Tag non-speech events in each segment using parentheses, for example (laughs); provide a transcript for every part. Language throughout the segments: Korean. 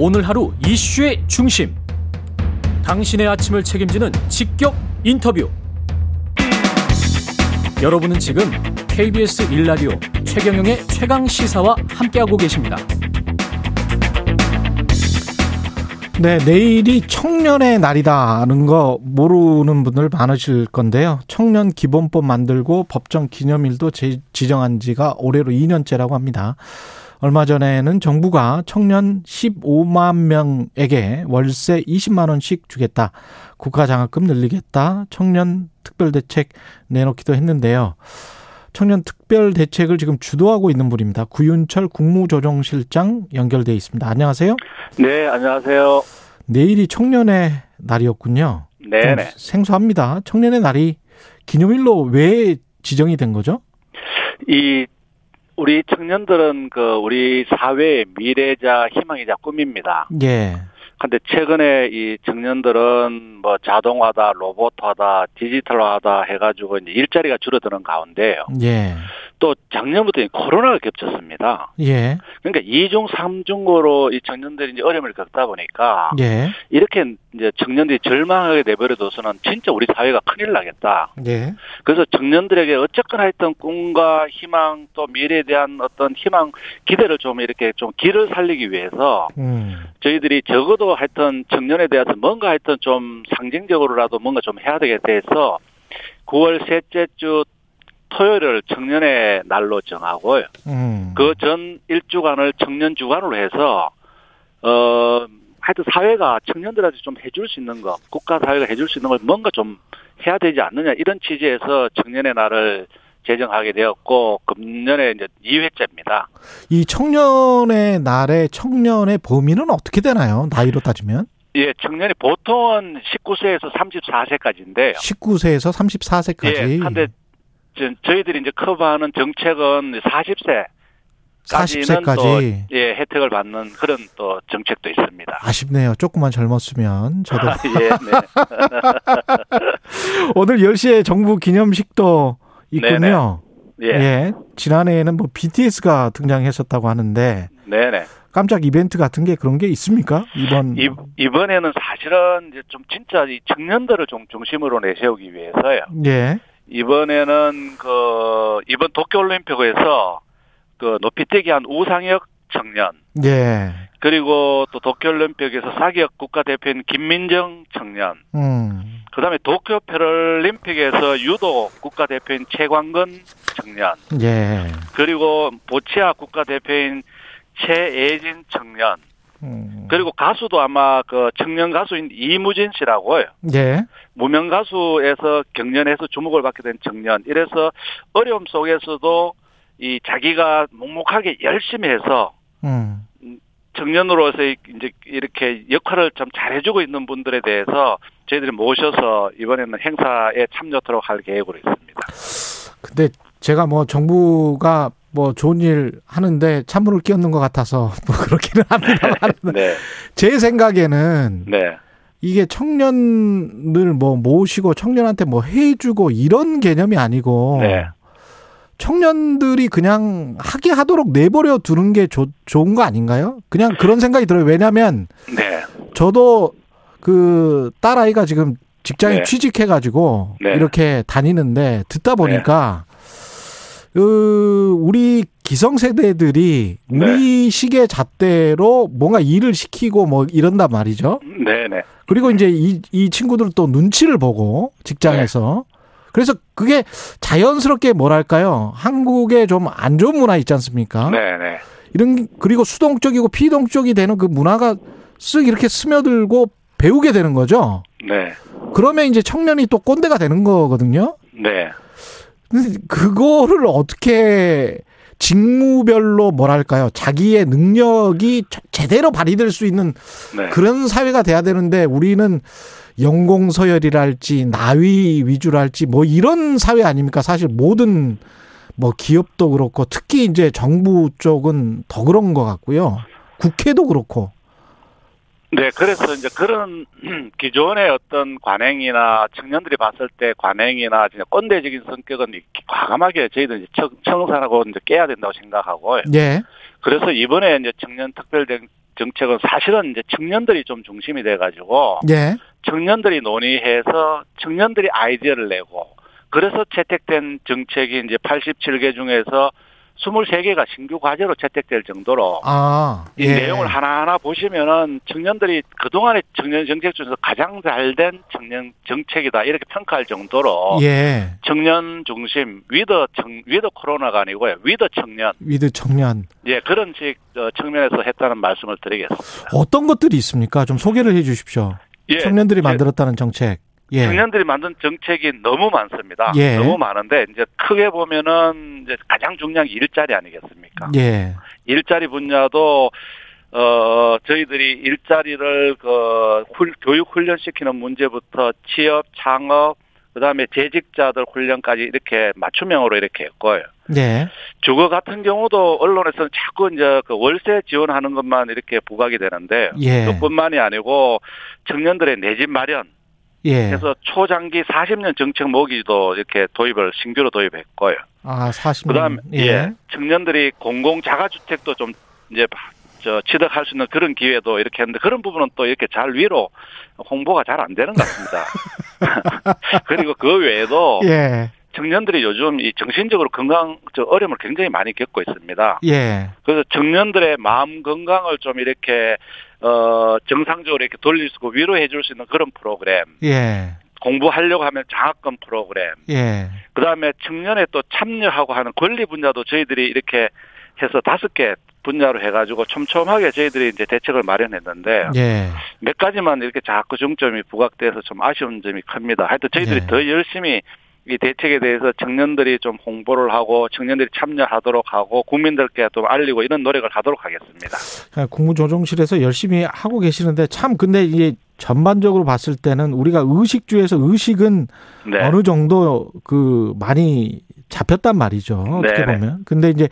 오늘 하루 이슈의 중심. 당신의 아침을 책임지는 직격 인터뷰. 여러분은 지금 KBS 1라디오 최경영의 최강 시사와 함께하고 계십니다. 네, 내일이 청년의 날이다는 거 모르는 분들 많으실 건데요. 청년 기본법 만들고 법정 기념일도 지정한 지가 올해로 2년째라고 합니다. 얼마 전에는 정부가 청년 15만 명에게 월세 20만 원씩 주겠다. 국가 장학금 늘리겠다. 청년 특별 대책 내놓기도 했는데요. 청년 특별 대책을 지금 주도하고 있는 분입니다. 구윤철 국무조정실장 연결돼 있습니다. 안녕하세요. 네, 안녕하세요. 내일이 청년의 날이었군요. 네, 네. 생소합니다. 청년의 날이 기념일로 왜 지정이 된 거죠? 이 우리 청년들은 그 우리 사회의 미래자 희망이자 꿈입니다. 예. 근데 최근에 이 청년들은 뭐 자동화다, 로봇화다, 디지털화다 해가지고 이제 일자리가 줄어드는 가운데요. 예. 또 작년부터 코로나가 겹쳤습니다. 예. 그러니까 이중 삼중으로 이 청년들이 이제 어려움을 겪다 보니까 예. 이렇게 이제 청년들이 절망하게 내버려둬서는 진짜 우리 사회가 큰일 나겠다. 예. 그래서 청년들에게 어쨌거나 했던 꿈과 희망 또 미래에 대한 어떤 희망 기대를 좀 이렇게 좀 길을 살리기 위해서 음. 저희들이 적어도 하여튼 청년에 대해서 뭔가 하여튼 좀 상징적으로라도 뭔가 좀 해야 되겠다 해서 9월 셋째 주 토요일을 청년의 날로 정하고요. 음. 그전 일주간을 청년 주간으로 해서 어 하여튼 사회가 청년들한테 좀 해줄 수 있는 거, 국가 사회가 해줄 수 있는 걸 뭔가 좀 해야 되지 않느냐 이런 취지에서 청년의 날을 제정하게 되었고 금년에 이제 2회째입니다. 이 청년의 날의 청년의 범위는 어떻게 되나요? 나이로 따지면? 예, 청년이 보통은 19세에서 34세까지인데요. 19세에서 34세까지. 예, 근데 저희들이 이제 커버하는 정책은 40세 40세까지 예 혜택을 받는 그런 또 정책도 있습니다. 아쉽네요. 조금만 젊었으면 저도. (laughs) 예, 네. (laughs) 오늘 10시에 정부 기념식도 있군요. 예. 예. 지난해에는 뭐 BTS가 등장했었다고 하는데. 네네. 깜짝 이벤트 같은 게 그런 게 있습니까? 이번 이, 이번에는 사실은 이제 좀 진짜 이 청년들을 좀 중심으로 내세우기 위해서요. 예. 이번에는 그 이번 도쿄올림픽에서 그 높이뛰기 한 우상혁 청년. 예. 그리고 또 도쿄올림픽에서 사기업 국가대표인 김민정 청년. 음. 그다음에 도쿄 패럴림픽에서 유도 국가대표인 최광근 청년. 예. 그리고 보치아 국가대표인 최예진 청년. 음. 그리고 가수도 아마 그 청년 가수인 이무진 씨라고요. 예. 무명 가수에서 경연에서 주목을 받게 된 청년. 이래서 어려움 속에서도 이 자기가 묵묵하게 열심히 해서 음. 청년으로서 이제 이렇게 역할을 좀 잘해주고 있는 분들에 대해서 저희들이 모셔서 이번에는 행사에 참여토록 할 계획으로 있습니다. 근데 제가 뭐 정부가 뭐 좋은 일 하는데 찬물을 끼얹는 것 같아서 (laughs) 뭐 그렇기는 합니다만 (laughs) 네. 제 생각에는 네. 이게 청년을 뭐 모시고 청년한테 뭐 해주고 이런 개념이 아니고 네. 청년들이 그냥 하게 하도록 내버려 두는 게 조, 좋은 거 아닌가요? 그냥 그런 생각이 들어요. 왜냐하면 네. 저도 그 딸아이가 지금 직장에 네. 취직해가지고 네. 이렇게 다니는데 듣다 보니까 그 우리 기성세대들이 우리 시계 잣대로 뭔가 일을 시키고 뭐 이런단 말이죠. 네. 네. 그리고 이제 이, 이 친구들은 또 눈치를 보고 직장에서 그래서 그게 자연스럽게 뭐랄까요 한국에 좀 안 좋은 문화 있지 않습니까? 네. 네. 이런 그리고 수동적이고 피동적이 되는 그 문화가 쓱 이렇게 스며들고 배우게 되는 거죠. 네. 그러면 이제 청년이 또 꼰대가 되는 거거든요. 네. 근데 그거를 어떻게 직무별로 뭐랄까요 자기의 능력이 제- 제대로 발휘될 수 있는 네. 그런 사회가 돼야 되는데 우리는 연공 서열이랄지 나위 위주랄지 뭐 이런 사회 아닙니까? 사실 모든 뭐 기업도 그렇고 특히 이제 정부 쪽은 더 그런 것 같고요. 국회도 그렇고. 네, 그래서 이제 그런 (clears throat) 기존의 어떤 관행이나 청년들이 봤을 때 관행이나 진짜 꼰대적인 성격은 이- 과감하게 저희들 이제 청, 청산하고 이제 깨야 된다고 생각하고요. 예. 그래서 이번에 이제 청년 특별 대- 정책은 사실은 이제 청년들이 좀 중심이 돼가지고 예. 청년들이 논의해서 청년들이 아이디어를 내고 그래서 채택된 정책이 이제 87개 중에서 23개가 신규 과제로 채택될 정도로 아, 이 예. 내용을 하나하나 보시면은 청년들이 그동안의 청년 정책 중에서 가장 잘 된 청년 정책이다 이렇게 평가할 정도로 예. 청년 중심 위더 청 위더 코로나가 아니고요 위더 청년 with 청년. 예 그런 식 어, 측면에서 했다는 말씀을 드리겠습니다. 어떤 것들이 있습니까? 좀 소개를 해 주십시오. 예, 청년들이 예, 만들었다는 정책. 예. 청년들이 만든 정책이 너무 많습니다. 예. 너무 많은데 이제 크게 보면은 이제 가장 중요한 게 일자리 아니겠습니까? 예. 일자리 분야도 어 저희들이 일자리를 그 훌- 교육 훈련시키는 문제부터 취업 창업 그다음에 재직자들 훈련까지 이렇게 맞춤형으로 이렇게 했고요. 예. 주거 같은 경우도 언론에서는 자꾸 이제 그 월세 지원하는 것만 이렇게 부각이 되는데 예. 그뿐만이 아니고 청년들의 내 집 마련 예. 그래서 초장기 40년 정책 모기도 이렇게 도입을 신규로 도입했고요. 아, 40년. 그다음 예. 청년들이 공공 자가주택도 좀 이제 저 취득할 수 있는 그런 기회도 이렇게 했는데 그런 부분은 또 이렇게 잘 위로 홍보가 잘 안 되는 것 같습니다. (laughs) (laughs) 그리고 그 외에도 예. 청년들이 요즘 이 정신적으로 건강 저 어려움을 굉장히 많이 겪고 있습니다. 예. 그래서 청년들의 마음 건강을 좀 이렇게 어 정상적으로 이렇게 돌릴 수 있고 위로해 줄 수 있는 그런 프로그램, 예. 공부하려고 하면 장학금 프로그램, 예. 그다음에 청년에 또 참여하고 하는 권리 분야도 저희들이 이렇게 해서 다섯 개 분야로 해가지고 촘촘하게 저희들이 이제 대책을 마련했는데 예. 몇 가지만 이렇게 자꾸 중점이 부각돼서 좀 아쉬운 점이 큽니다. 하여튼 저희들이 네. 더 열심히 이 대책에 대해서 청년들이 좀 홍보를 하고 청년들이 참여하도록 하고 국민들께 좀 알리고 이런 노력을 하도록 하겠습니다. 국무조정실에서 열심히 하고 계시는데 참 근데 이게 전반적으로 봤을 때는 우리가 의식주에서 의식은 네. 어느 정도 그 많이 잡혔단 말이죠. 어떻게 네네. 보면. 근데 이제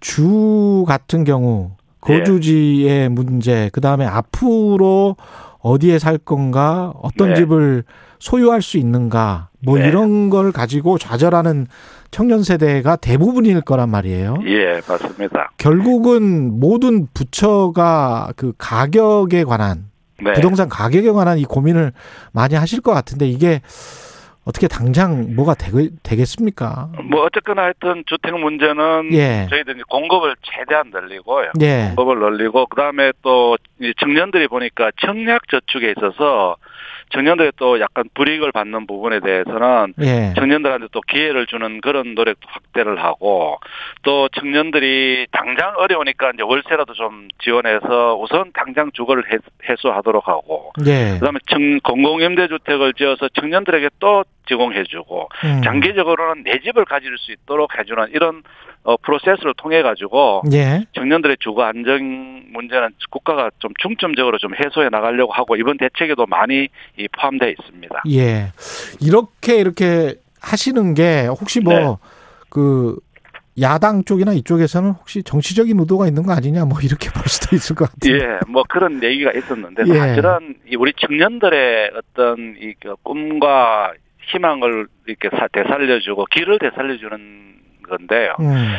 주 같은 경우 예. 거주지의 문제, 그 다음에 앞으로 어디에 살 건가, 어떤 네. 집을 소유할 수 있는가, 뭐 네. 이런 걸 가지고 좌절하는 청년 세대가 대부분일 거란 말이에요. 예, 맞습니다. 결국은 모든 부처가 그 가격에 관한 네. 부동산 가격에 관한 이 고민을 많이 하실 것 같은데 이게 어떻게 당장 뭐가 되겠 습니까 뭐 어쨌거나 하여튼 주택 문제는 예. 저희들이 공급을 최대한 늘리고요. 예. 공급을 늘리고 그다음에 또이 청년들이 보니까 청약 저축에 있어서 청년들이 또 약간 불이익을 받는 부분에 대해서는 예. 청년들한테 또 기회를 주는 그런 노력도 확대를 하고 또 청년들이 당장 어려우니까 이제 월세라도 좀 지원해서 우선 당장 주거를 해- 해소하도록 하고 예. 그다음에 청, 공공임대주택을 지어서 청년들에게 또 제공해주고 음. 장기적으로는 내 집을 가질 수 있도록 해주는 이런 어, 프로세스를 통해 가지고 예. 청년들의 주거 안정 문제는 국가가 좀 중점적으로 좀 해소해 나가려고 하고 이번 대책에도 많이 이 포함되어 있습니다. 예. 이렇게 이렇게 하시는 게 혹시 네. 뭐그 야당 쪽이나 이쪽에서는 혹시 정치적인 의도가 있는 거 아니냐 뭐 이렇게 볼 수도 있을 것 같아요. 예, 뭐 그런 얘기가 있었는데 예. 사실은 이 우리 청년들의 어떤 이그 꿈과 희망을 이렇게 사- 되살려주고 길을 되살려주는 건데요. 음.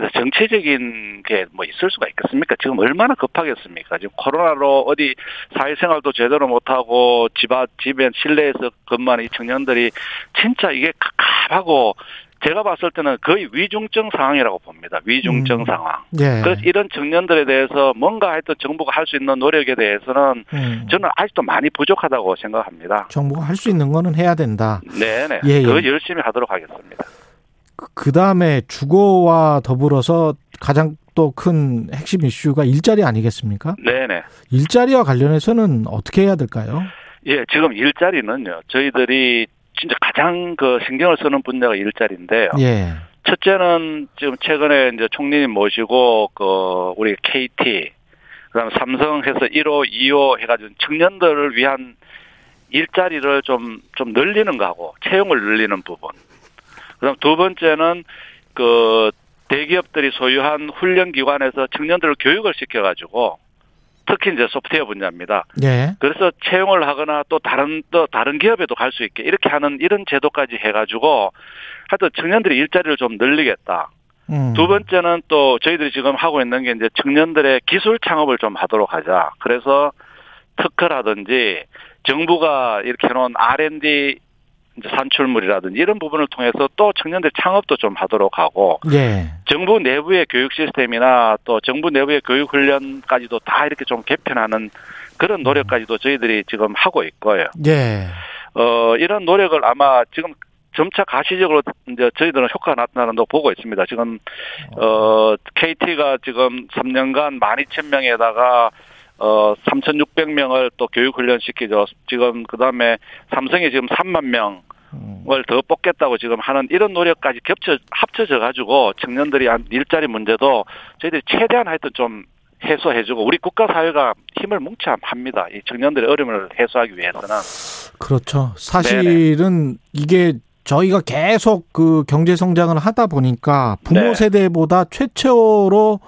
더 정치적인 게 뭐 있을 수가 있겠습니까? 지금 얼마나 급하겠습니까? 지금 코로나로 어디 사회생활도 제대로 못하고 집, 앞- 집에 실내에서 근무하는 이 청년들이 진짜 이게 갑갑하고 제가 봤을 때는 거의 위중증 상황이라고 봅니다. 위중증 음. 상황. 예. 그래서 이런 청년들에 대해서 뭔가 하여튼 정부가 할 수 있는 노력에 대해서는 음. 저는 아직도 많이 부족하다고 생각합니다. 정부가 할 수 있는 거는 해야 된다. 네네. 예, 예. 더 열심히 하도록 하겠습니다. 그 다음에 주거와 더불어서 가장 또 큰 핵심 이슈가 일자리 아니겠습니까? 네네. 일자리와 관련해서는 어떻게 해야 될까요? 예, 지금 일자리는요. 저희들이 진짜 가장 그 신경을 쓰는 분야가 일자리인데요. 예. 첫째는 지금 최근에 이제 총리님 모시고 그 우리 KT 그다음에 삼성해서 1호, 2호 해가지고 청년들을 위한 일자리를 좀좀 늘리는 거하고 채용을 늘리는 부분. 그다음 두 번째는 그 대기업들이 소유한 훈련 기관에서 청년들을 교육을 시켜가지고 특히 이제 소프트웨어 분야입니다. 예. 그래서 채용을 하거나 또 다른 또 다른 기업에도 갈 수 있게 이렇게 하는 이런 제도까지 해가지고 하여튼 청년들이 일자리를 좀 늘리겠다. 음. 두 번째는 또 저희들이 지금 하고 있는 게 이제 청년들의 기술 창업을 좀 하도록 하자. 그래서 특허라든지 정부가 이렇게 해놓은 R&D 이제 산출물이라든지 이런 부분을 통해서 또 청년들 창업도 좀 하도록 하고 예. 정부 내부의 교육 시스템이나 또 정부 내부의 교육 훈련까지도 다 이렇게 좀 개편하는 그런 노력까지도 저희들이 지금 하고 있고요. 예. 어 이런 노력을 아마 지금 점차 가시적으로 이제 저희들은 효과가 나타나는 거 보고 있습니다. 지금 어 KT가 지금 3년간 12,000명에다가 어 3,600명을 또 교육 훈련 시키죠. 지금 그다음에 삼성이 지금 3만 명 음. 을더 뽑겠다고 지금 하는 이런 노력까지 겹쳐 합쳐져 가지고 청년들이 한 일자리 문제도 저희들이 최대한 하여튼 좀 해소해주고 우리 국가 사회가 힘을 뭉쳐야 합니다. 이 청년들의 어려움을 해소하기 위해서는 그렇죠. 사실은 이게 저희가 계속 그 경제 성장을 하다 보니까 부모 네. 세대보다 최초로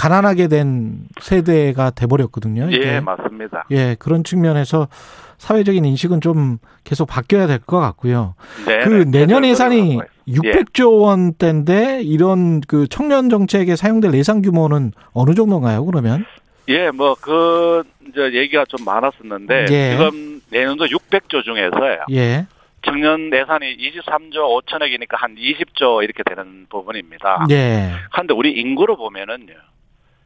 가난하게 된 세대가 돼버렸거든요. 이게. 예 맞습니다. 예, 그런 측면에서 사회적인 인식은 좀 계속 바뀌어야 될 것 같고요. 네, 그 네. 내년 예산이 노력을 하고 있어요. 600조 원대인데 이런 그 청년 정책에 사용될 예산 규모는 어느 정도인가요? 그러면? 예, 뭐 그 이제 얘기가 좀 많았었는데 예. 지금 내년도 600조 중에서요. 예. 청년 예산이 23조 5천억이니까 한 20조 이렇게 되는 부분입니다. 예. 그런데 우리 인구로 보면은요.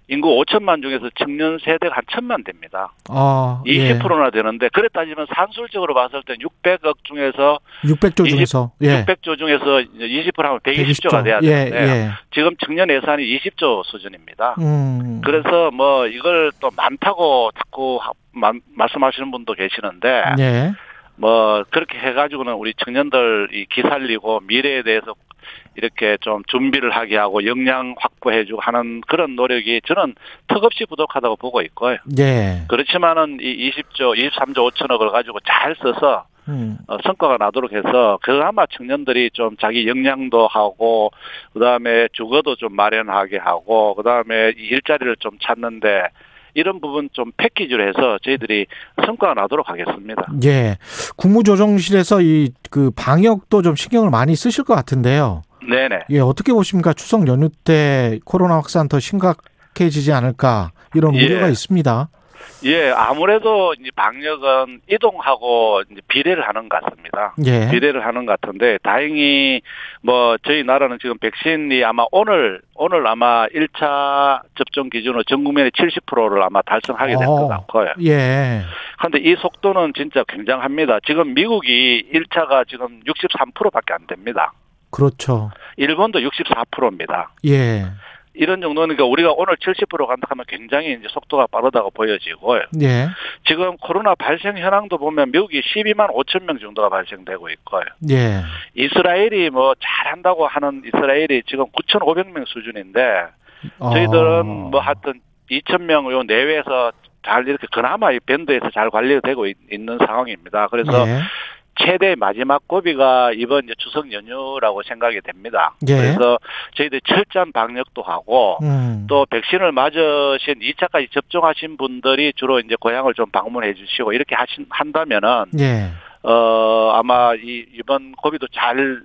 인구 5천만 중에서 청년 세대가 한 천만 됩니다. 어, 예. 20%나 되는데 그래 따지면 산술적으로 봤을 땐 600억 중에서 600조 20 중에서 예. 600조 중에서 20% 하면 120조가 120조. 돼야 예, 되는데 예. 지금 청년 예산이 20조 수준입니다. 음. 그래서 뭐 이걸 또 많다고 자꾸 하- 마- 말씀하시는 분도 계시는데 예. 뭐 그렇게 해가지고는 우리 청년들 이 기살리고 미래에 대해서 이렇게 좀 준비를 하게 하고 역량 확보해주고 하는 그런 노력이 저는 턱없이 부족하다고 보고 있고요. 예. 그렇지만은 이 20조, 23조 5천억을 가지고 잘 써서 음. 어, 성과가 나도록 해서 그나마 청년들이 좀 자기 역량도 하고 그다음에 주거도 좀 마련하게 하고 그다음에 이 일자리를 좀 찾는데 이런 부분 좀 패키지로 해서 저희들이 성과가 나도록 하겠습니다. 예. 국무조정실에서 이 그 방역도 좀 신경을 많이 쓰실 것 같은데요. 네네. 예, 어떻게 보십니까? 추석 연휴 때 코로나 확산 더 심각해지지 않을까 이런 예. 우려가 있습니다. 예, 아무래도 이제 방역은 이동하고 이제 비례를 하는 것 같습니다. 예. 비례를 하는 것 같은데 다행히 뭐 저희 나라는 지금 백신이 아마 오늘 오늘 아마 1차 접종 기준으로 전 국민의 70%를 아마 달성하게 될것 어. 같고요. 예. 그런데 이 속도는 진짜 굉장합니다. 지금 미국이 1차가 지금 63%밖에 안 됩니다. 그렇죠. 일본도 64%입니다. 예. 이런 정도니까 우리가 오늘 70% 간다 하면 굉장히 이제 속도가 빠르다고 보여지고요. 예. 지금 코로나 발생 현황도 보면 미국이 12만 5천 명 정도가 발생되고 있고요. 예. 이스라엘이 뭐 잘한다고 하는 이스라엘이 지금 9,500명 수준인데 어. 저희들은 뭐 하여튼 2천 명요 내외에서 잘 이렇게 그나마 이 밴드에서 잘 관리되고 있- 있는 상황입니다. 그래서 예. 최대 마지막 고비가 이번 추석 연휴라고 생각이 됩니다. 예. 그래서 저희들 철저한 방역도 하고 음. 또 백신을 맞으신 2차까지 접종하신 분들이 주로 이제 고향을 좀 방문해 주시고 이렇게 하신 한다면은 예. 어 아마 이 이번 고비도 잘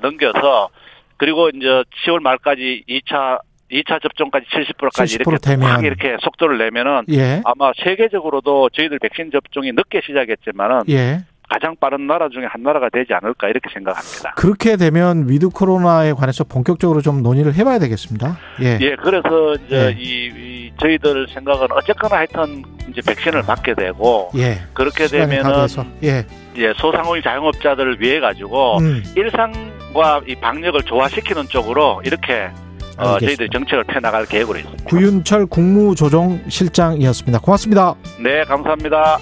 넘겨서 그리고 이제 10월 말까지 2차 2차 접종까지 70%까지 70% 이렇게 되면. 확 이렇게 속도를 내면은 예. 아마 세계적으로도 저희들 백신 접종이 늦게 시작했지만은 예. 가장 빠른 나라 중에 한 나라가 되지 않을까 이렇게 생각합니다. 그렇게 되면 with 코로나에 관해서 본격적으로 좀 논의를 해봐야 되겠습니다. 예. 예, 그래서 이제 예. 이, 이 저희들 생각은 어쨌거나 하여튼 이제 백신을 맞게 되고 예. 그렇게 되면은. 예. 예, 소상공인 자영업자들을 위해 가지고 음. 일상과 이 방역을 조화시키는 쪽으로 이렇게 어. 저희들이 정책을 펴나갈 계획으로 있습니다. 구윤철 국무조정실장이었습니다. 고맙습니다. 네, 감사합니다.